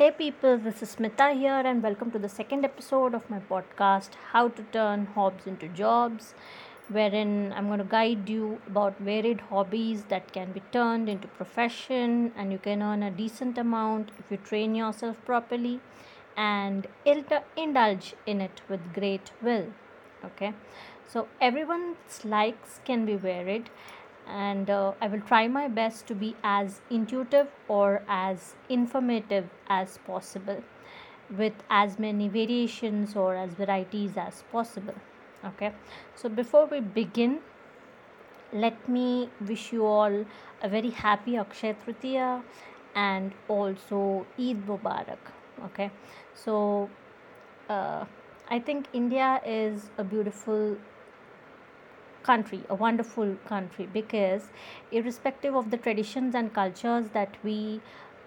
Hey people, this is Smita here, and welcome to the second episode of my podcast, How to Turn Hobbies into Jobs, wherein I'm going to guide you about varied hobbies that can be turned into profession and you can earn a decent amount if you train yourself properly and indulge in it with great will. Okay, so everyone's likes can be varied and uh, I will try my best to be as intuitive or as informative as possible with as many variations or as varieties as possible. Okay, so before we begin, let me wish you all a very happy Akshay Tritiya and also Eid Mubarak. Okay, so uh, I think India is a beautiful country, a wonderful country, because irrespective of the traditions and cultures that we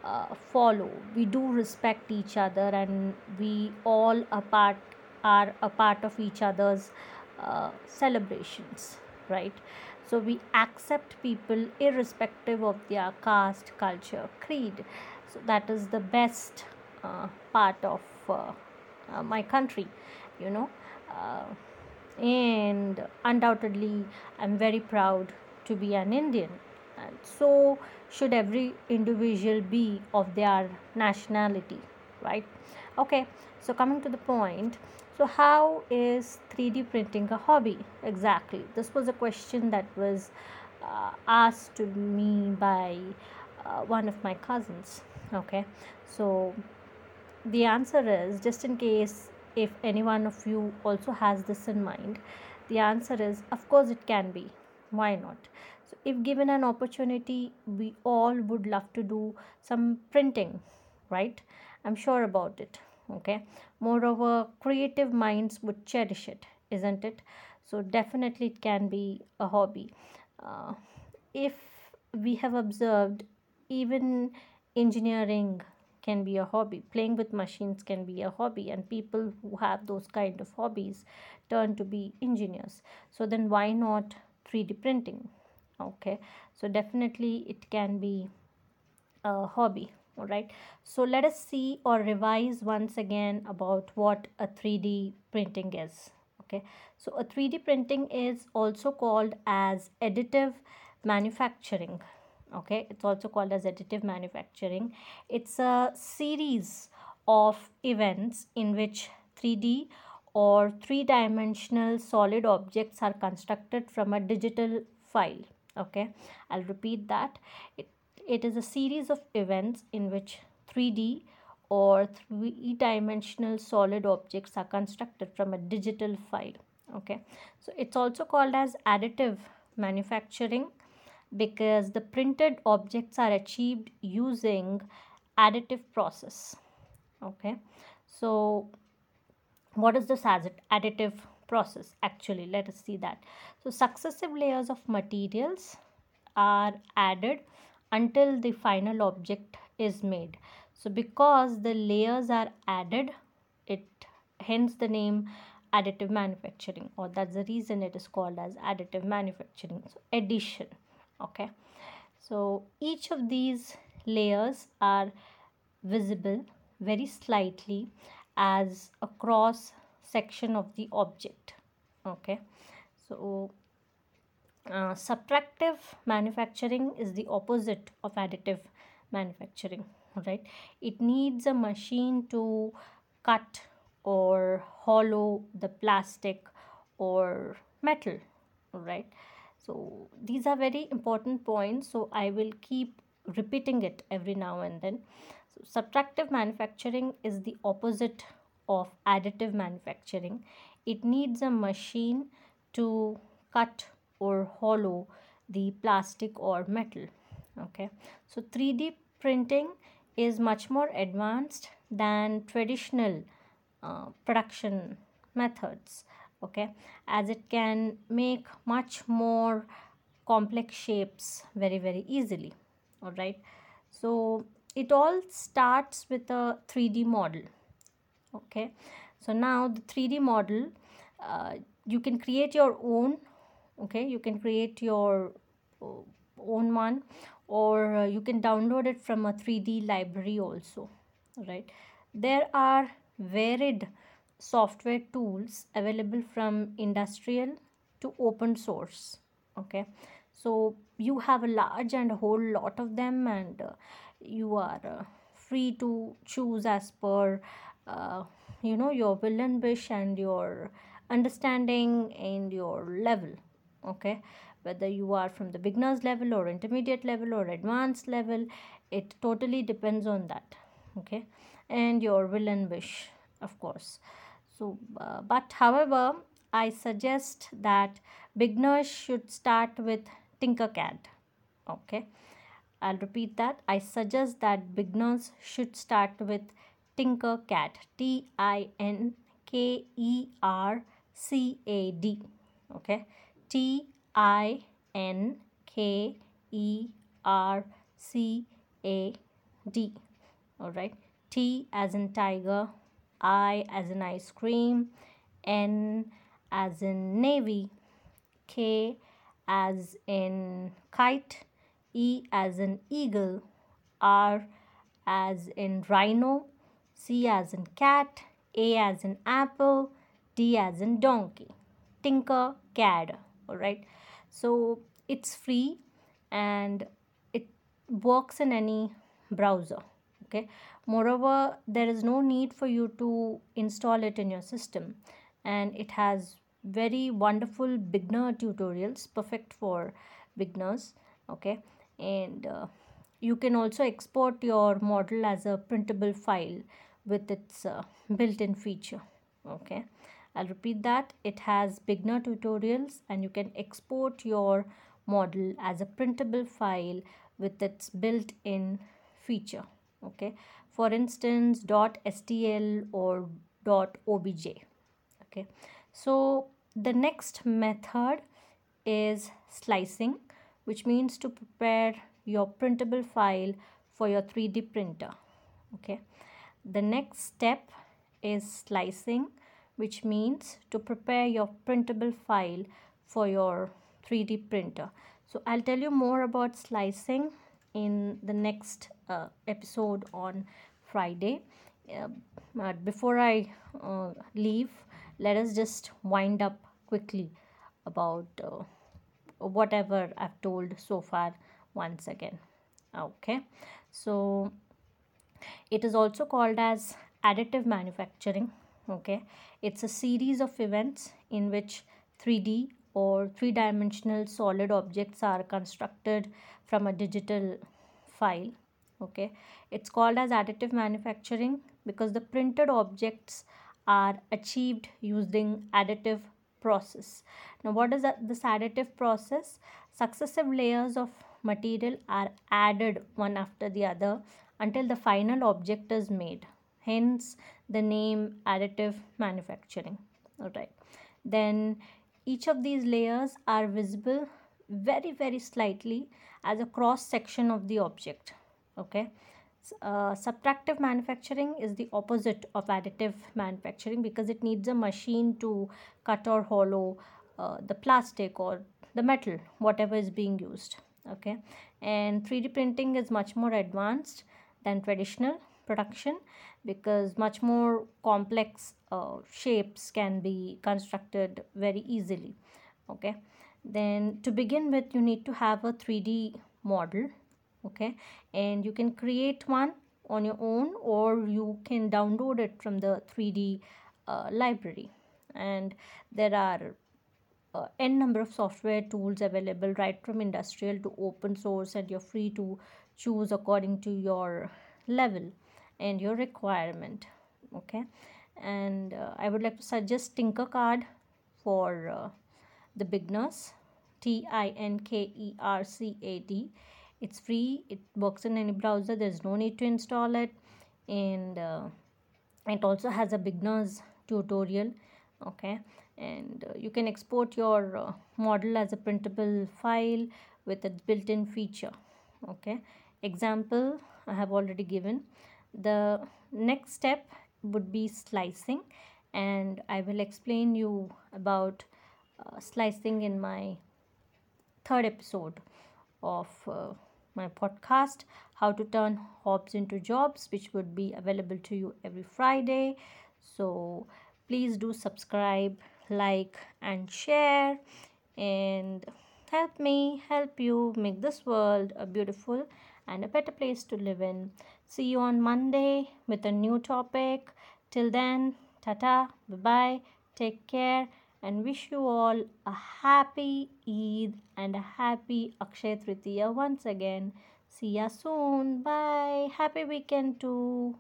uh, follow, we do respect each other, and we all a part are a part of each other's uh, celebrations, right? So we accept people irrespective of their caste, culture, creed. So that is the best uh, part of uh, uh, my country, you know uh, and undoubtedly i'm very proud to be an indian. And so should every individual be of their nationality right? Okay so coming to the point. So how is 3d printing a hobby? Exactly. This was a question that was uh, asked to me by uh, one of my cousins. Okay so the answer is just in case if any one of you also has this in mind the answer is of course it can be. Why not? So if given an opportunity we all would love to do some printing right? I'm sure about it okay? Moreover creative minds would cherish it isn't it? So definitely it can be a hobby. Uh, if we have observed even engineering can be a hobby. Playing with machines can be a hobby and people who have those kind of hobbies turn to be engineers. So then why not 3d printing? Okay so definitely it can be a hobby all right? So let us see or revise once again about what a 3d printing is okay? So a 3d printing is also called as additive manufacturing okay it's also called as additive manufacturing. It's a series of events in which 3d or three dimensional solid objects are constructed from a digital file. Okay i'll repeat that. It, it is a series of events in which 3d or three dimensional solid objects are constructed from a digital file. Okay so it's also called as additive manufacturing because the printed objects are achieved using additive process. Okay. So what is this additive process? Actually let us see that. So successive layers of materials are added until the final object is made. So because the layers are added it hence the name additive manufacturing or that's the reason it is called as additive manufacturing. So addition okay. So each of these layers are visible very slightly as a cross section of the object. Okay. So uh, subtractive manufacturing is the opposite of additive manufacturing right? It needs a machine to cut or hollow the plastic or metal right so these are very important points. So i will keep repeating it every now and then. So subtractive manufacturing is the opposite of additive manufacturing. It needs a machine to cut or hollow the plastic or metal okay? So 3d printing is much more advanced than traditional uh, production methods okay as it can make much more complex shapes very very easily all right? So it all starts with a 3d model okay? So now the 3d model uh, you can create your own okay? You can create your uh, own one or uh, you can download it from a 3d library also right? There are varied software tools available from industrial to open source okay? So you have a large and a whole lot of them and uh, you are uh, free to choose as per uh, you know your will and wish and your understanding and your level okay? Whether you are from the beginners level or intermediate level or advanced level it totally depends on that okay? And your will and wish of course so uh, but however i suggest that beginners should start with tinkercad. Okay? I'll repeat that. I suggest that beginners should start with tinkercad. T i n k e r c a d. Okay? T I N K E R C A D. Alright. T as in tiger, I as in ice cream, N as in navy, K as in kite, E as in eagle, R as in rhino, C as in cat, A as in apple, D as in donkey. Tinker CAD. Alright so it's free and it works in any browser okay moreover there is no need for you to install it in your system. And it has very wonderful beginner tutorials perfect for beginners okay? And uh, you can also export your model as a printable file with its uh, built-in feature okay? I'll repeat that. It has beginner tutorials and you can export your model as a printable file with its built-in feature okay for instance .stl or .obj okay so the next method is slicing which means to prepare your printable file for your 3d printer okay the next step is slicing which means to prepare your printable file for your 3D printer. So I'll tell you more about slicing in the next uh, episode on Friday. Uh, but before I uh, leave, let us just wind up quickly about uh, whatever I've told so far once again. Okay, so it is also called as additive manufacturing okay it's a series of events in which 3d or three-dimensional solid objects are constructed from a digital file okay? It's called as additive manufacturing because the printed objects are achieved using additive process. Now what is that this additive process? Successive layers of material are added one after the other until the final object is made. Hence the name additive manufacturing. All right then each of these layers are visible very very slightly as a cross section of the object okay. Uh, subtractive manufacturing is the opposite of additive manufacturing because it needs a machine to cut or hollow uh, the plastic or the metal whatever is being used. Okay. And 3d printing is much more advanced than traditional production because much more complex uh, shapes can be constructed very easily. Okay. Then to begin with you need to have a 3d model okay? And you can create one on your own or you can download it from the 3d uh, library. And there are uh, n number of software tools available right from industrial to open source and you're free to choose according to your level and your requirement okay? And uh, i would like to suggest tinkercad for uh, the beginners t i n k e r c a d it's free it works in any browser there's no need to install it. And uh, it also has a beginners tutorial okay? And uh, you can export your uh, model as a printable file with its built-in feature okay? Example i have already given the next step would be slicing and I will explain you about uh, slicing in my third episode of uh, my podcast how to turn hobbies into jobs, which would be available to you every Friday. So please do subscribe, like, and share, and help me help you make this world a beautiful and a better place to live in. See you on Monday with a new topic. Till then, tata, bye bye, take care, and wish you all a happy Eid and a happy Akshay Tritiya once again. See ya soon. Bye. Happy weekend too.